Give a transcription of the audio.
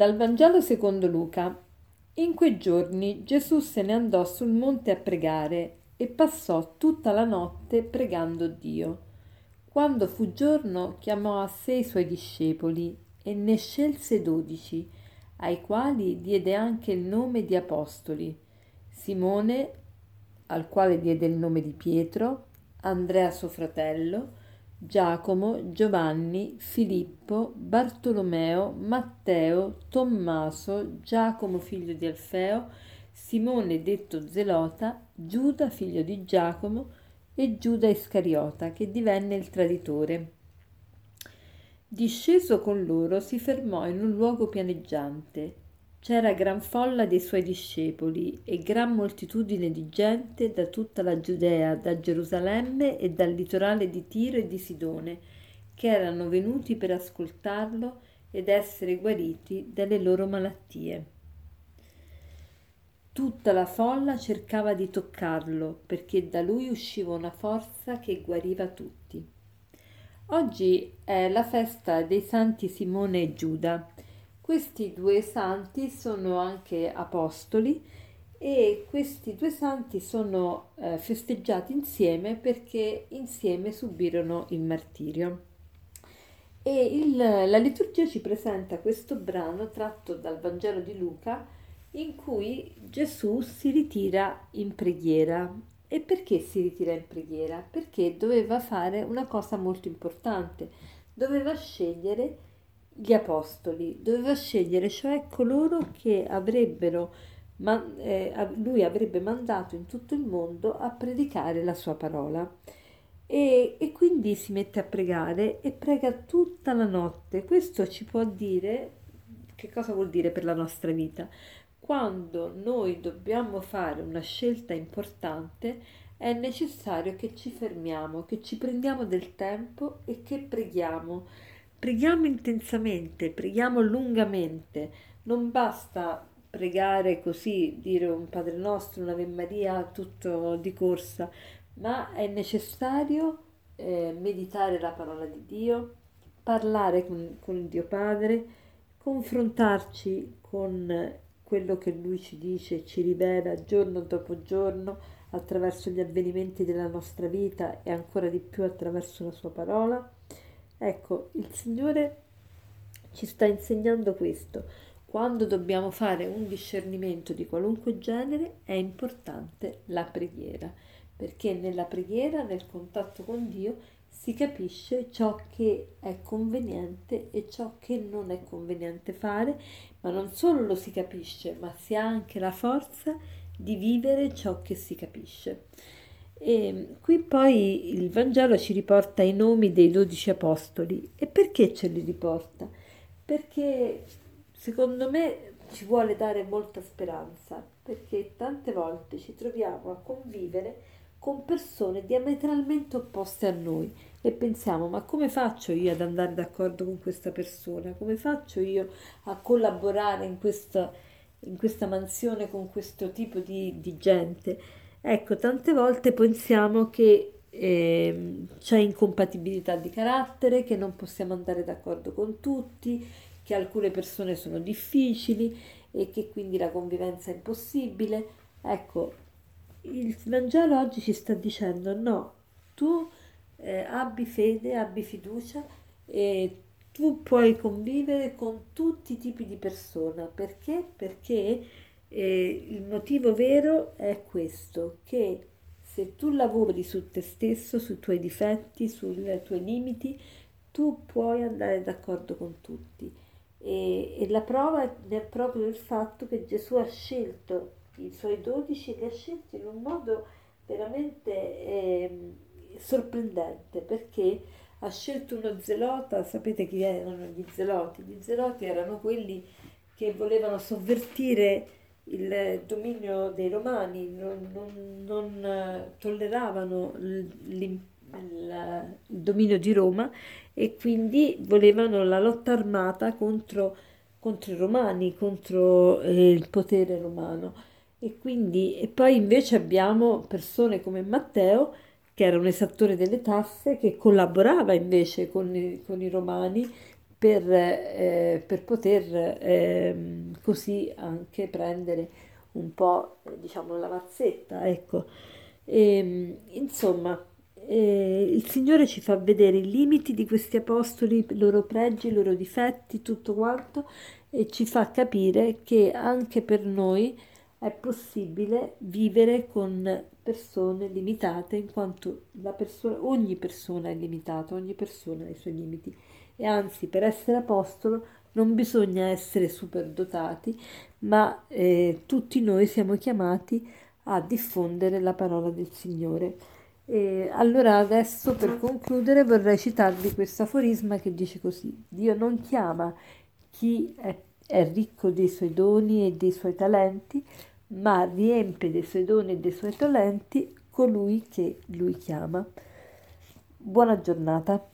Dal Vangelo secondo Luca. In quei giorni Gesù se ne andò sul monte a pregare e passò tutta la notte pregando Dio. Quando fu giorno chiamò a sé i suoi discepoli e ne scelse dodici, ai quali diede anche il nome di apostoli. Simone, al quale diede il nome di Pietro, Andrea suo fratello, Giacomo, Giovanni, Filippo, Bartolomeo, Matteo, Tommaso, Giacomo figlio di Alfeo, Simone detto Zelota, Giuda figlio di Giacomo e Giuda Iscariota che divenne il traditore. Disceso con loro si fermò in un luogo pianeggiante c'era gran folla dei suoi discepoli e gran moltitudine di gente da tutta la Giudea, da Gerusalemme e dal litorale di Tiro e di Sidone, che erano venuti per ascoltarlo ed essere guariti dalle loro malattie. Tutta la folla cercava di toccarlo perché da lui usciva una forza che guariva tutti. Oggi è la festa dei santi Simone e Giuda questi due santi sono anche apostoli e questi due santi sono eh, festeggiati insieme perché insieme subirono il martirio. E il, la liturgia ci presenta questo brano tratto dal Vangelo di Luca in cui Gesù si ritira in preghiera. E perché si ritira in preghiera? Perché doveva fare una cosa molto importante, doveva scegliere gli apostoli, doveva scegliere cioè coloro che avrebbero, ma, eh, lui avrebbe mandato in tutto il mondo a predicare la sua parola. E, e, quindi si mette a pregare e prega tutta la notte. Questo ci può dire che cosa vuol dire per la nostra vita. Quando noi dobbiamo fare una scelta importante, è necessario che ci fermiamo, che ci prendiamo del tempo e che preghiamo Preghiamo intensamente, preghiamo lungamente, non basta pregare così, dire un Padre nostro, un'Ave Maria, tutto di corsa, ma è necessario eh, meditare la parola di Dio, parlare con, con Dio Padre, confrontarci con quello che Lui ci dice, ci rivela giorno dopo giorno attraverso gli avvenimenti della nostra vita e ancora di più attraverso la Sua parola Ecco, il Signore ci sta insegnando questo. Quando dobbiamo fare un discernimento di qualunque genere è importante la preghiera, perché nella preghiera, nel contatto con Dio, si capisce ciò che è conveniente e ciò che non è conveniente fare, ma non solo lo si capisce, ma si ha anche la forza di vivere ciò che si capisce. E qui poi il Vangelo ci riporta i nomi dei dodici apostoli. E perché ce li riporta? Perché secondo me ci vuole dare molta speranza, perché tante volte ci troviamo a convivere con persone diametralmente opposte a noi e pensiamo ma come faccio io ad andare d'accordo con questa persona? Come faccio io a collaborare in questa, in questa mansione con questo tipo di, di gente? Ecco, tante volte pensiamo che eh, c'è incompatibilità di carattere, che non possiamo andare d'accordo con tutti, che alcune persone sono difficili e che quindi la convivenza è impossibile. Ecco, il Vangelo oggi ci sta dicendo no, tu eh, abbi fede, abbi fiducia e tu puoi convivere con tutti i tipi di persona. Perché? Perché e il motivo vero è questo, che se tu lavori su te stesso, sui tuoi difetti, sui tuoi limiti, tu puoi andare d'accordo con tutti. E, e la prova è proprio il fatto che Gesù ha scelto i suoi dodici, li ha scelti in un modo veramente eh, sorprendente, perché ha scelto uno zelota, sapete chi erano gli zeloti? Gli zeloti erano quelli che volevano sovvertire il dominio dei romani, non, non, non eh, tolleravano il, il, dominio di Roma e quindi volevano la lotta armata contro, contro i romani, contro eh, il potere romano. E, quindi, e poi invece abbiamo persone come Matteo, che era un esattore delle tasse, che collaborava invece con con i romani per, eh, per poter eh, così anche prendere un po' diciamo la mazzetta, ecco. E, ehm, insomma, eh, il Signore ci fa vedere i limiti di questi apostoli, i loro pregi, i loro difetti, tutto quanto, e ci fa capire che anche per noi è possibile vivere con persone limitate, in quanto persona, ogni persona è limitata, ogni persona ha i suoi limiti. E anzi, per essere apostolo non bisogna essere superdotati, ma eh, tutti noi siamo chiamati a diffondere la parola del Signore. E allora adesso per concludere vorrei citarvi questo aforisma che dice così, Dio non chiama chi è, è ricco dei suoi doni e dei suoi talenti, ma riempie dei suoi doni e dei suoi talenti colui che lui chiama. Buona giornata.